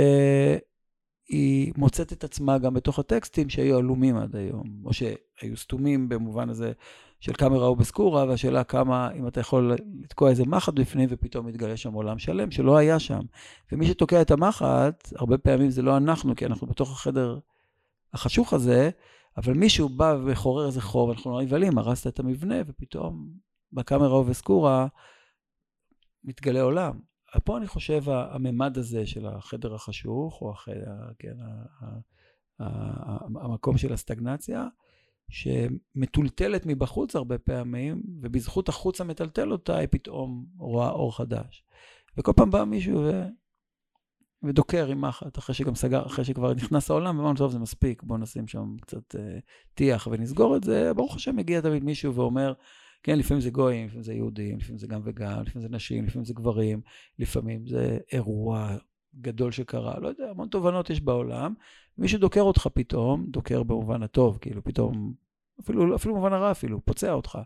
היא מוצאת את עצמה גם בתוך הטקסטים שהיו עלומים עד היום, או שהיו סתומים במובן הזה של קאמרה אובסקורה, והשאלה כמה, אם אתה יכול לתקוע איזה מחט בפנים, ופתאום מתגלה שם עולם שלם שלא היה שם. ומי שתוקע את המחט, הרבה פעמים זה לא אנחנו, כי אנחנו בתוך החדר החשוך הזה, אבל מישהו בא וחורר איזה חור, ואנחנו לא נבהלים, הרסת את המבנה, ופתאום בקאמרה אובסקורה מתגלה עולם. פה אני חושב הממד הזה של החדר החשוך, או החדר, כן, המקום של הסטגנציה, שמטולטלת מבחוץ הרבה פעמים, ובזכות החוץ המטלטל אותה, היא פתאום רואה אור חדש. וכל פעם בא מישהו ו... ודוקר עם מחט, אחרי שגם סגר, אחרי שכבר נכנס העולם, ואמרנו, טוב, זה מספיק, בואו נשים שם קצת uh, טיח ונסגור את זה. ברוך השם, מגיע תמיד מישהו ואומר, כן, לפעמים זה גויים, לפעמים זה יהודים, לפעמים זה גם וגם, לפעמים זה נשים, לפעמים זה גברים, לפעמים זה אירוע גדול שקרה, לא יודע, המון תובנות יש בעולם. מישהו דוקר אותך פתאום, דוקר במובן הטוב, כאילו פתאום, אפילו, אפילו במובן הרע אפילו, פוצע אותך.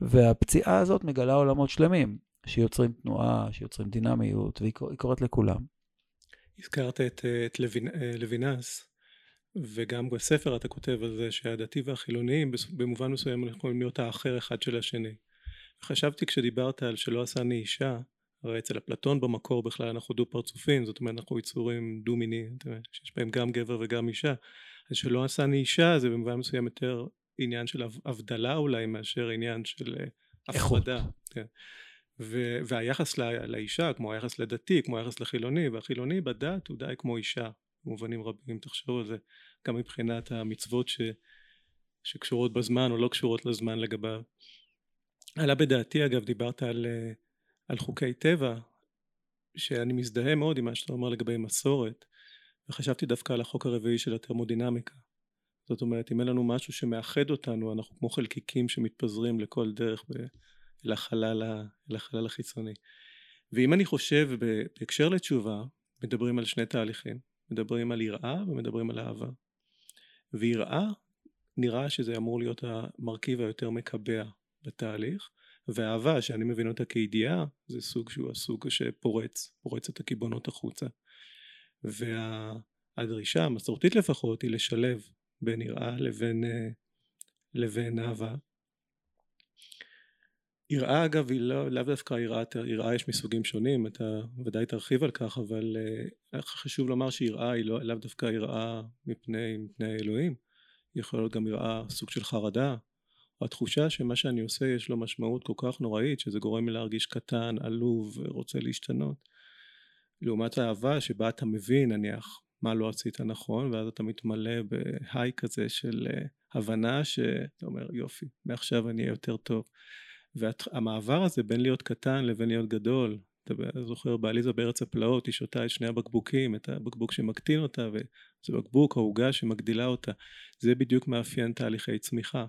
והפציעה הזאת מגלה עולמות שלמים, שיוצרים תנועה, שיוצרים דינמיות, והיא קורית לכולם.
הזכרת את, את לוין, לוינס, וגם בספר אתה כותב על זה שהדתי והחילוני במובן מסוים יכולים להיות האחר אחד של השני. חשבתי כשדיברת על שלא עשני אישה, הרי אצל אפלטון במקור בכלל אנחנו דו פרצופים, זאת אומרת אנחנו יצורים דו מיני, שיש בהם גם גבר וגם אישה. אז שלא עשני אישה זה במובן מסוים יותר עניין של הבדלה אולי מאשר עניין של אה, הפרדה. כן. והיחס לא, לאישה כמו היחס לדתי כמו היחס לחילוני והחילוני בדת הוא די כמו אישה במובנים רבים תחשבו על זה גם מבחינת המצוות ש, שקשורות בזמן או לא קשורות לזמן לגביו. עלה בדעתי אגב דיברת על, אה, על חוקי טבע שאני מזדהה מאוד עם מה שאתה אומר לגבי מסורת וחשבתי דווקא על החוק הרביעי של התרמודינמיקה. זאת אומרת אם אין לנו משהו שמאחד אותנו אנחנו כמו חלקיקים שמתפזרים לכל דרך ב... לחלל, לחלל החיצוני. ואם אני חושב בהקשר לתשובה מדברים על שני תהליכים מדברים על יראה ומדברים על אהבה. ויראה נראה שזה אמור להיות המרכיב היותר מקבע בתהליך ואהבה שאני מבין אותה כידיעה זה סוג שהוא הסוג שפורץ פורץ את הקיבעונות החוצה. והדרישה המסורתית לפחות היא לשלב בין יראה לבין, אה, לבין אהבה יראה אגב היא לא, לאו דווקא יראה, יראה יש מסוגים שונים, אתה ודאי תרחיב על כך, אבל uh, חשוב לומר שיראה היא לא, לאו דווקא יראה מפני, מפני האלוהים, היא יכולה להיות גם יראה סוג של חרדה, או התחושה שמה שאני עושה יש לו משמעות כל כך נוראית שזה גורם לי להרגיש קטן, עלוב, רוצה להשתנות. לעומת האהבה שבה אתה מבין נניח מה לא עשית נכון ואז אתה מתמלא בהיי כזה של uh, הבנה שאתה אומר יופי מעכשיו אני אהיה יותר טוב והמעבר הזה בין להיות קטן לבין להיות גדול אתה זוכר בעליזה בארץ הפלאות היא שותה את שני הבקבוקים את הבקבוק שמקטין אותה וזה בקבוק העוגה שמגדילה אותה. זה בדיוק מאפיין תהליכי צמיחה.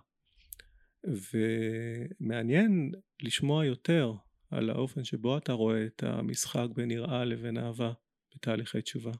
ומעניין לשמוע יותר על האופן שבו אתה רואה את המשחק בין יראה לבין אהבה בתהליכי תשובה